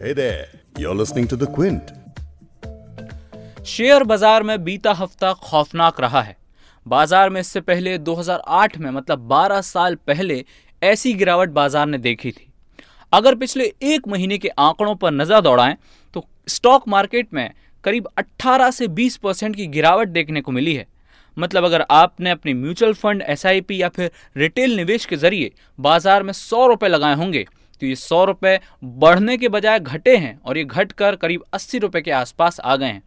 Hey there, you're listening to The Quint. Share बाज़ार में बीता हफ़्ता खौफनाक रहा है। बाज़ार में इससे पहले 2008 में मतलब 12 साल पहले ऐसी गिरावट बाज़ार ने देखी थी। अगर पिछले एक महीने के आंकड़ों पर नज़र दौड़ाएँ तो स्टॉक मार्केट में करीब 18 से 20 परसेंट की गिरावट देखने को मिली है। मतलब अगर आपने अपनी म्यूचुअल फंड एसआईपी या फिर रिटेल निवेश के ज़रिए बाज़ार में सौ रुपए लगाए होंगे तो ये सौ रुपए बढ़ने के बजाय घटे हैं और ये घटकर करीब अस्सी रुपए के आसपास आ गए हैं।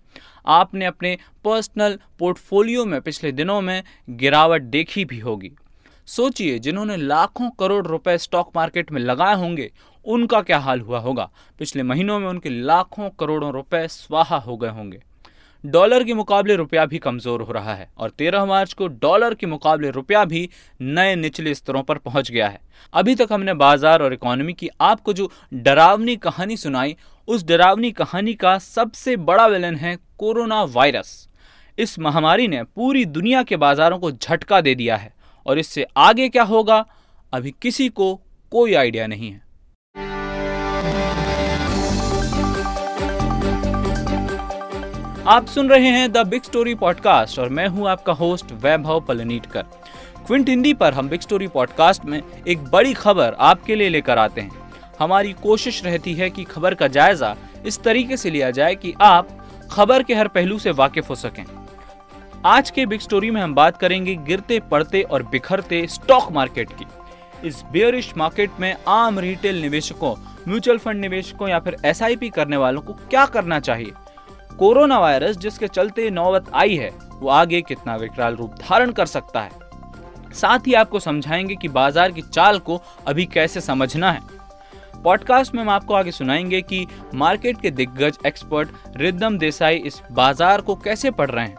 आपने अपने पर्सनल पोर्टफोलियो में पिछले दिनों में गिरावट देखी भी होगी। सोचिए, जिन्होंने लाखों करोड़ रुपए स्टॉक मार्केट में लगाए होंगे, उनका क्या हाल हुआ होगा? पिछले महीनों में उनके लाखों करोड़ों रुपए स्वाहा हो गए होंगे। डॉलर के मुकाबले रुपया भी कमज़ोर हो रहा है और 13 मार्च को डॉलर के मुकाबले रुपया भी नए निचले स्तरों पर पहुँच गया है। अभी तक हमने बाज़ार और इकोनॉमी की आपको जो डरावनी कहानी सुनाई, उस डरावनी कहानी का सबसे बड़ा विलन है कोरोना वायरस। इस महामारी ने पूरी दुनिया के बाजारों को झटका दे दिया है और इससे आगे क्या होगा, अभी किसी को कोई आइडिया नहीं है। आप सुन रहे हैं द बिग स्टोरी पॉडकास्ट और मैं हूँ आपका होस्ट वैभव पलनीटकर। क्विंट हिंदी पर हम बिग स्टोरी पॉडकास्ट में एक बड़ी खबर आपके लिए लेकर आते हैं। हमारी कोशिश रहती है कि खबर का जायजा इस तरीके से लिया जाए कि आप खबर के हर पहलू से वाकिफ हो सकें। आज के बिग स्टोरी में हम बात करेंगे गिरते पड़ते और बिखरते स्टॉक मार्केट की। इस बेयरिश मार्केट में आम रिटेल निवेशकों म्यूचुअल फंड निवेशकों या फिर एसआईपी करने वालों को क्या करना चाहिए? कोरोना वायरस जिसके चलते नौबत आई है वो आगे कितना विकराल रूप धारण कर सकता है? साथ ही आपको समझाएँगे कि बाज़ार की चाल को अभी कैसे समझना है। पॉडकास्ट में हम आपको आगे सुनाएँगे कि मार्केट के दिग्गज एक्सपर्ट रिदम देसाई इस बाज़ार को कैसे पढ़ रहे हैं।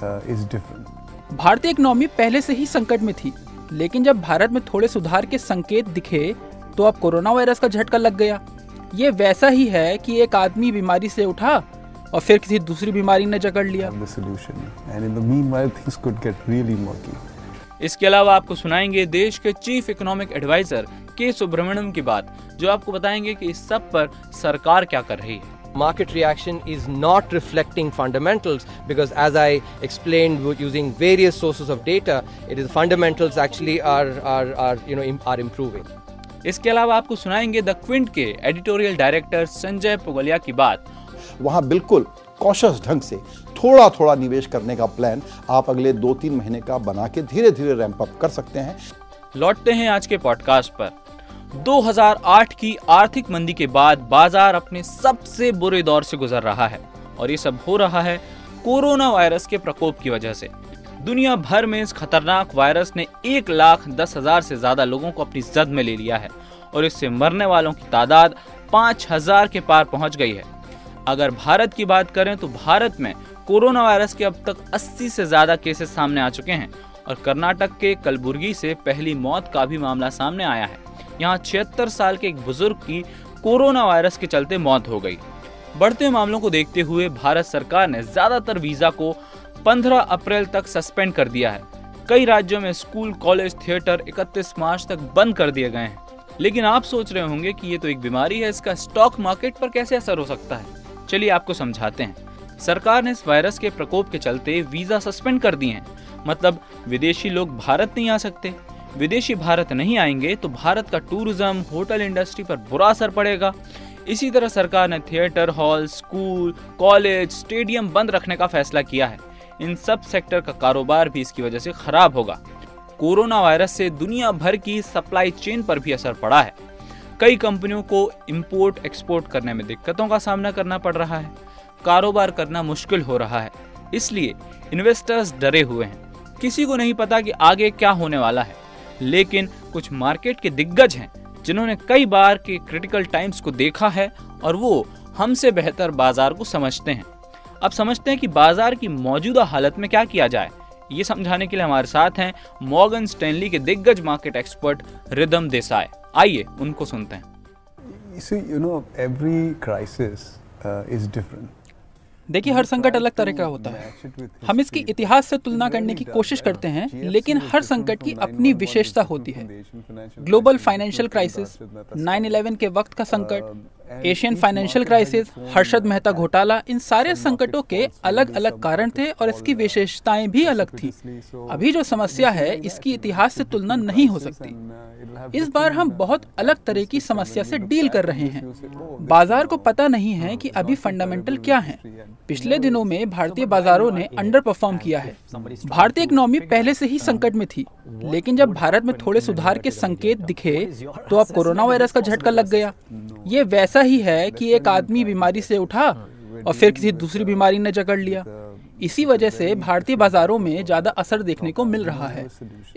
Uh, भारतीय इकोनॉमी पहले से ही संकट में थी लेकिन जब भारत में थोड़े सुधार के संकेत दिखे तो अब कोरोना वायरस का झटका लग गया। ये वैसा ही है कि एक आदमी बीमारी से उठा और फिर किसी दूसरी बीमारी ने जकड़ लिया। इसके अलावा आपको सुनाएँगे देश के चीफ इकोनॉमिक एडवाइजर के सुब्रमण्यम की बात जो आपको बताएँगे कि इस सब पर सरकार क्या कर रही है। Market reaction is not reflecting fundamental because as I explain using various sources of data it is fundamentals actually are are are you know are improving इसके अलावा आपको सुनाएँगे द क्विंट के एडिटोरियल डायरेक्टर संजय पुगलिया की बात। वहाँ बिल्कुल कॉशस ढंग से थोड़ा थोड़ा निवेश करने का प्लान आप अगले दो तीन महीने का बना के धीरे धीरे रैंप अप कर सकते हैं। लौटते हैं आज के पॉडकास्ट पर। 2008 की आर्थिक मंदी के बाद बाज़ार अपने सबसे बुरे दौर से गुजर रहा है और ये सब हो रहा है कोरोना वायरस के प्रकोप की वजह से। दुनिया भर में इस खतरनाक वायरस ने एक लाख दस हज़ार से ज़्यादा लोगों को अपनी जद में ले लिया है और इससे मरने वालों की तादाद पाँच हज़ार के पार पहुँच गई है। अगर भारत की बात करें तो भारत में कोरोना वायरस के अब तक 80 से ज़्यादा केसेस सामने आ चुके हैं और कर्नाटक के कलबुर्गी से पहली मौत का भी मामला सामने आया है। यहाँ छिहत्तर साल के एक बुज़ुर्ग की कोरोना वायरस के चलते मौत हो गई। बढ़ते मामलों को देखते हुए भारत सरकार ने ज़्यादातर वीज़ा को 15 अप्रैल तक सस्पेंड कर दिया है। कई राज्यों में स्कूल, कॉलेज, थिएटर 31 मार्च तक बंद कर दिए गए हैं। लेकिन आप सोच रहे होंगे कि ये तो एक बीमारी है, इसका स्टॉक मार्केट पर कैसे असर हो सकता है? चलिए आपको समझाते हैं। सरकार ने इस वायरस के प्रकोप के चलते वीज़ा सस्पेंड कर दिए हैं। मतलब विदेशी लोग भारत नहीं आ सकते। विदेशी भारत नहीं आएँगे तो भारत का टूरिज़्म, होटल इंडस्ट्री पर बुरा असर पड़ेगा। इसी तरह सरकार ने theatre, hall, school, college, stadium बंद रखने का फैसला किया है। इन सब सेक्टर का कारोबार भी इसकी वजह से खराब होगा। कोरोना वायरस से दुनिया भर की सप्लाई चेन पर भी असर पड़ा है। कई कंपनियों को इंपोर्ट एक्सपोर्ट करने में दिक्कतों का सामना करना पड़ रहा है। कारोबार करना मुश्किल हो रहा है। इसलिए इन्वेस्टर्स डरे हुए हैं। किसी को नहीं पता कि आगे क्या होने वाला है। लेकिन कुछ मार्केट के दिग्गज हैं, जिन्होंने कई बार के क्रिटिकल टाइम्स को देखा है और वो हमसे बेहतर बाज़ार को समझते हैं। अब समझते हैं कि बाज़ार की मौजूदा हालत में क्या किया जाए। ये समझाने के लिए हमारे साथ हैं मॉर्गन स्टैनली के दिग्गज मार्केट एक्सपर्ट रिदम देसाई। आइए उनको सुनते हैं। You know every crisis uh, is different. देखिए हर संकट अलग तरह का होता है। हम इसकी इतिहास से तुलना करने की कोशिश करते हैं लेकिन हर संकट की अपनी विशेषता होती है। ग्लोबल फाइनेंशियल क्राइसिस 9/11 के वक्त का संकट Asian financial crisis Harshad Mehta घोटाला इन सारे संकटों के अलग अलग कारण थे और इसकी विशेषताएँ भी अलग थी। अभी जो समस्या है इसकी इतिहास से तुलना नहीं हो सकती। इस बार हम बहुत अलग तरह की समस्या से डील कर रहे हैं। बाज़ार को पता नहीं है कि अभी फंडामेंटल क्या है। पिछले दिनों में भारतीय बाजारों ने अंडर परफॉर्म किया है। भारतीय इकोनॉमी पहले से ही संकट में थी। लेकिन जब भारत में थोड़े सुधार के संकेत दिखे तो अब कोरोना वायरस का झटका लग गया। ये वैसा ही है कि एक आदमी बीमारी से उठा और फिर किसी दूसरी बीमारी ने जकड़ लिया। इसी वजह से भारतीय बाजारों में ज़्यादा असर देखने को मिल रहा है।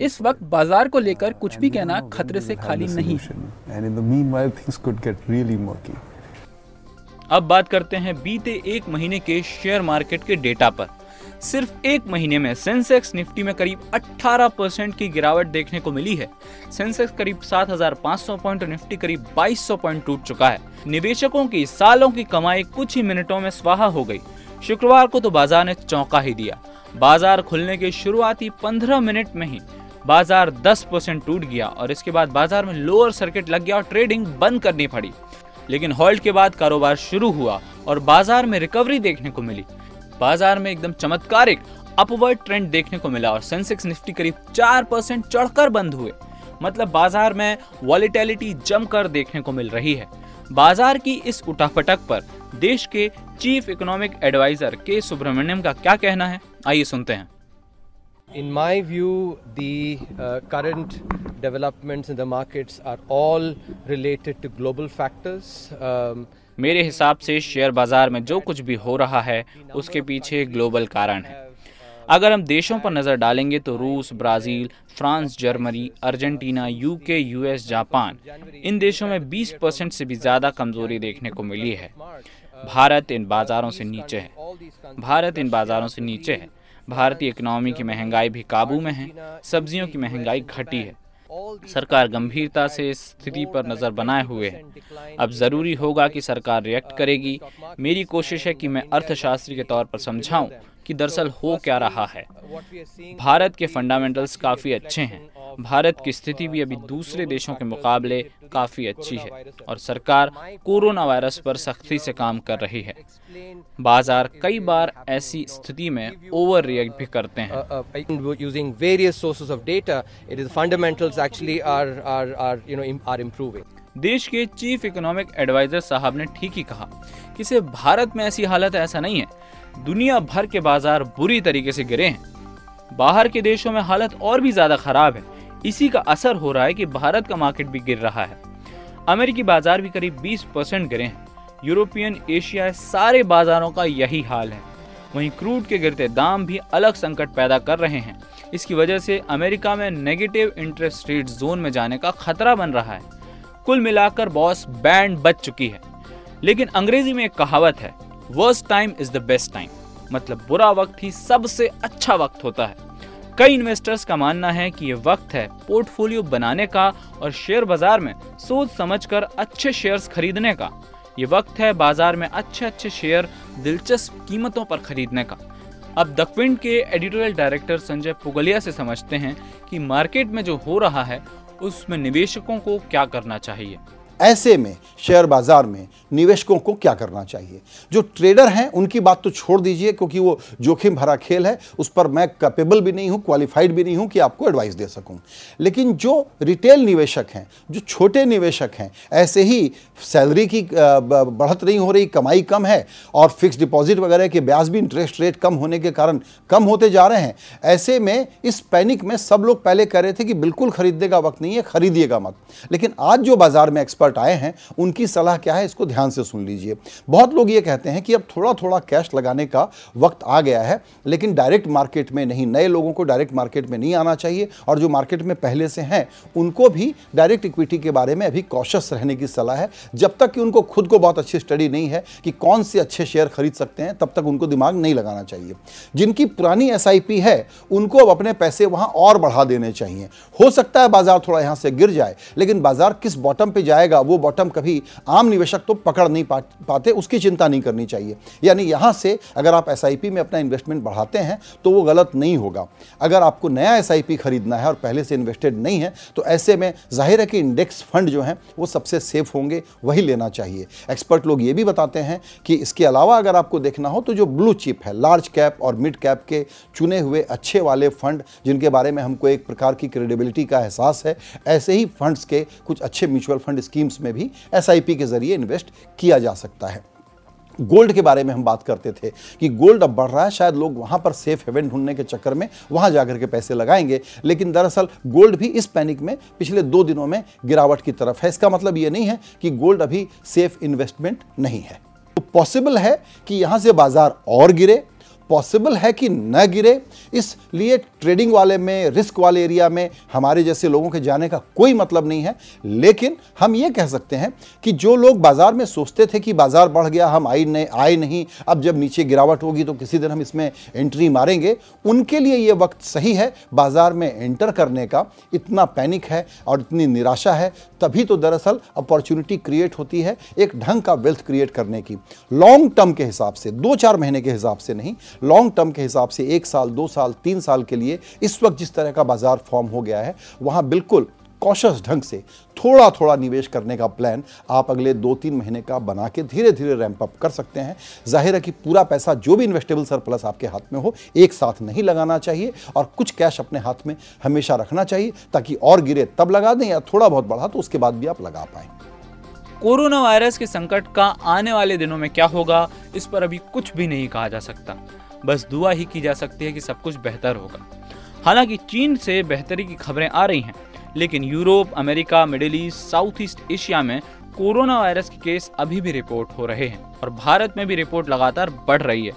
इस वक्त बाज़ार को लेकर कुछ भी कहना खतरे से खाली नहीं। अब बात करते हैं बीते एक महीने के शेयर मार्केट के डेटा पर। सिर्फ़ एक महीने में सेंसेक्स निफ्टी में करीब 18 परसेंट की गिरावट देखने को मिली है। सेंसेक्स करीब 7,500 पॉइंट और निफ्टी करीब 2200 पॉइंट टूट चुका है। निवेशकों की सालों की कमाई कुछ ही मिनटों में स्वाहा हो गई। शुक्रवार को तो बाज़ार ने चौंका ही दिया। बाज़ार खुलने के शुरुआती 15 मिनट में ही बाज़ार 10 परसेंट टूट गया और इसके बाद बाज़ार में लोअर सर्किट लग गया और ट्रेडिंग बंद करनी पड़ी। लेकिन हॉल्ट के बाद कारोबार शुरू हुआ और बाज़ार में रिकवरी देखने को मिली। बाज़ार में एकदम चमत्कारिक अपवर्ड ट्रेंड देखने को मिला और सेंसेक्स निफ्टी करीब चार परसेंट चढ़कर बंद हुए। मतलब बाज़ार में वॉलिटेलिटी जमकर देखने को मिल रही है। बाज़ार की इस उठापटक पर देश के चीफ इकोनॉमिक एडवाइजर के सुब्रमण्यम का क्या कहना है? आइए सुनते हैं। In my view, the uh, current developments in the all related to global factors. Um, मेरे हिसाब से शेयर बाज़ार में जो कुछ भी हो रहा है, उसके पीछे ग्लोबल कारण है। अगर हम देशों पर नज़र डालेंगे तो रूस, Brazil, France, Germany, Argentina, UK, US, Japan, इन देशों में 20 परसेंट से भी ज़्यादा कमज़ोरी देखने को मिली है। भारत इन बाजारों से नीचे है। भारत इन बाजारों से नीचे है। भारतीय इकोनॉमी की महँगाई भी काबू में है। सब्जियों की महँगाई घटी है। सरकार गंभीरता से स्थिति पर नज़र बनाए हुए है। अब ज़रूरी होगा कि सरकार रिएक्ट करेगी। मेरी कोशिश है कि मैं अर्थशास्त्री के तौर पर समझाऊं कि दरअसल हो क्या रहा है। भारत के फंडामेंटल्स काफ़ी अच्छे हैं। भारत की स्थिति भी अभी दूसरे देशों के मुकाबले काफ़ी अच्छी है और सरकार कोरोना वायरस पर सख्ती से काम कर रही है। बाज़ार कई बार ऐसी स्थिति में ओवर रिएक्ट भी करते हैं। Using various sources of data it is fundamentals actually are are are you know are improving देश के चीफ इकोनॉमिक एडवाइजर साहब ने ठीक ही कहा कि सिर्फ़ भारत में ऐसी हालत ऐसा नहीं है। दुनिया भर के बाज़ार बुरी तरीके से गिरे हैं। बाहर के देशों में हालत और भी ज़्यादा खराब है। इसी का असर हो रहा है कि भारत का मार्केट भी गिर रहा है। अमेरिकी बाज़ार भी करीब 20 परसेंट गिरे हैं। यूरोपियन एशिया सारे बाजारों का यही हाल है। वहीं क्रूड के गिरते दाम भी अलग संकट पैदा कर रहे हैं। इसकी वजह से अमेरिका में नेगेटिव इंटरेस्ट रेट जोन में जाने का खतरा बन रहा है। कुल मिलाकर बॉस बैंड बच चुकी है। लेकिन अंग्रेज़ी में एक कहावत है worst time is the best time मतलब बुरा वक्त ही सबसे अच्छा वक्त होता है। कई इन्वेस्टर्स का मानना है कि ये वक्त है पोर्टफोलियो बनाने का और शेयर बाज़ार में सोच समझकर अच्छे शेयर्स खरीदने का। ये वक्त है बाज़ार में अच्छे अच्छे शेयर दिलचस्प कीमतों पर खरीदने का। अब द क्विंट के एडिटोरियल डायरेक्टर संजय पुगलिया से समझते हैं कि मार्केट में जो हो रहा है, उसमें निवेशकों को क्या करना चाहिए। ऐसे में, शेयर बाज़ार में निवेशकों को क्या करना चाहिए? जो ट्रेडर हैं, उनकी बात तो छोड़ दीजिए, क्योंकि वो जोखिम भरा खेल है, उस पर मैं कैपेबल भी नहीं हूँ क्वालिफाइड भी नहीं हूँ कि आपको एडवाइस दे सकूँ। लेकिन जो रिटेल निवेशक हैं, जो छोटे निवेशक हैं, ऐसे ही सैलरी की बढ़त नहीं हो रही, कमाई कम है, और फिक्स डिपॉजिट वगैरह के ब्याज भी इंटरेस्ट रेट कम होने के कारण कम होते जा रहे हैं, ऐसे में इस पैनिक में सब लोग पहले कह रहे थे कि बिल्कुल खरीदने का वक्त नहीं है, खरीदिएगा मत। लेकिन आज जो बाज़ार में एक्सपर्ट एक्सपर्ट आए हैं, उनकी सलाह क्या है, इसको ध्यान से सुन लीजिए। बहुत लोग ये कहते हैं कि अब थोड़ा थोड़ा कैश लगाने का वक्त आ गया है, लेकिन डायरेक्ट मार्केट में नहीं, नए लोगों को डायरेक्ट मार्केट में नहीं आना चाहिए, और जो मार्केट में पहले से हैं, उनको भी डायरेक्ट इक्विटी के बारे में अभी कॉशस रहने की सलाह है। जब तक कि उनको खुद को बहुत अच्छी स्टडी नहीं है कि कौन से अच्छे शेयर खरीद सकते हैं, तब तक उनको दिमाग नहीं लगाना चाहिए। जिनकी पुरानी एसआईपी है, उनको अब अपने पैसे वहाँ और बढ़ा देने चाहिए। हो सकता है बाज़ार थोड़ा यहाँ से गिर जाए, लेकिन बाज़ार किस बॉटम पे जाएगा जाएगा वो बॉटम कभी आम निवेशक तो पकड़ नहीं पा, पाते उसकी चिंता नहीं करनी चाहिए। यानी यहाँ से अगर आप एसआईपी में अपना इन्वेस्टमेंट बढ़ाते हैं तो वो गलत नहीं होगा। अगर आपको नया एसआईपी खरीदना है और पहले से इन्वेस्टेड नहीं है तो ऐसे में ज़ाहिर है कि इंडेक्स फंड जो हैं वो सबसे सेफ़ होंगे वही लेना चाहिए। एक्सपर्ट लोग ये भी बताते हैं कि इसके अलावा अगर आपको देखना हो तो जो ब्लू चिप है लार्ज कैप और मिड कैप के चुने हुए अच्छे वाले फंड जिनके बारे में हमको एक प्रकार की क्रेडिबिलिटी का एहसास है ऐसे ही फंड्स के कुछ अच्छे म्यूचुअल फंड स्कीम्स में भी एसआईपी के ज़रिए इन्वेस्ट किया जा सकता है। गोल्ड के बारे में हम बात करते थे कि गोल्ड अब बढ़ रहा है, शायद लोग वहाँ पर सेफ़ हेवन ढूँढने के चक्कर में वहाँ जाकर के पैसे लगाएँगे, लेकिन दरअसल गोल्ड भी इस पैनिक में पिछले दो दिनों में गिरावट की तरफ़ है। इसका मतलब ये नहीं है कि गोल्ड अभी सेफ़ इन्वेस्टमेंट नहीं है। तो पॉसिबल है कि यहाँ से बाज़ार और गिरे पॉसिबल है कि न गिरे। इसलिए ट्रेडिंग वाले में रिस्क वाले एरिया में, हमारे जैसे लोगों के जाने का कोई मतलब नहीं है। लेकिन हम ये कह सकते हैं कि जो लोग बाज़ार में सोचते थे कि बाज़ार बढ़ गया, हम आई नहीं आए नहीं, अब जब नीचे गिरावट होगी तो किसी दिन हम इसमें एंट्री मारेंगे। उनके लिए ये वक्त सही है। बाज़ार में एंटर करने का इतना पैनिक है और इतनी निराशा है, तभी तो दरअसल अपॉर्चुनिटी क्रिएट होती है, एक ढंग का वेल्थ क्रिएट करने की। लॉन्ग टर्म के हिसाब से, दो चार महीने के हिसाब से नहीं लॉन्ग टर्म के हिसाब से एक साल, दो साल, तीन साल के लिए इस वक्त जिस तरह का बाज़ार फॉर्म हो गया है, वहाँ बिल्कुल कॉशस ढंग से थोड़ा थोड़ा निवेश करने का प्लान आप अगले दो तीन महीने का बना के धीरे धीरे रैंप अप कर सकते हैं। ज़ाहिर है कि पूरा पैसा जो भी इन्वेस्टेबल सरप्लस आपके हाथ में हो, एक साथ नहीं लगाना चाहिए और कुछ कैश अपने हाथ में हमेशा रखना चाहिए ताकि और गिरे तब लगा दें या थोड़ा बहुत बढ़ा तो उसके बाद भी आप लगा पाएँ। कोरोना वायरस के संकट का आने वाले दिनों में क्या होगा, इस पर अभी कुछ भी नहीं कहा जा सकता। बस दुआ ही की जा सकती है कि सब कुछ बेहतर होगा। हालाँकि चीन से बेहतरी की खबरें आ रही हैं, लेकिन Europe, America, middle east, south east Asia में कोरोना वायरस के केस अभी भी रिपोर्ट हो रहे हैं और भारत में भी रिपोर्ट लगातार बढ़ रही है।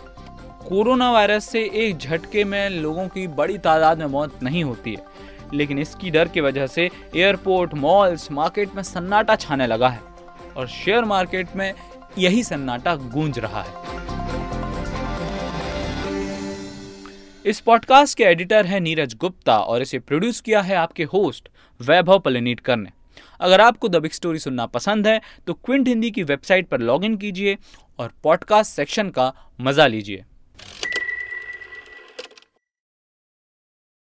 कोरोना वायरस से एक झटके में लोगों की बड़ी तादाद में मौत नहीं होती है, लेकिन इसकी डर की वजह से एयरपोर्ट, मॉल्स, मार्केट में सन्नाटा छाने लगा है और शेयर मार्केट में यही सन्नाटा गूंज रहा है। इस पॉडकास्ट के एडिटर हैं नीरज गुप्ता और इसे प्रोड्यूस किया है आपके होस्ट वैभव पलनीटकर ने। अगर आपको द बिग स्टोरी सुनना पसंद है तो क्विंट हिंदी की वेबसाइट पर लॉगिन कीजिए और पॉडकास्ट सेक्शन का मज़ा लीजिए।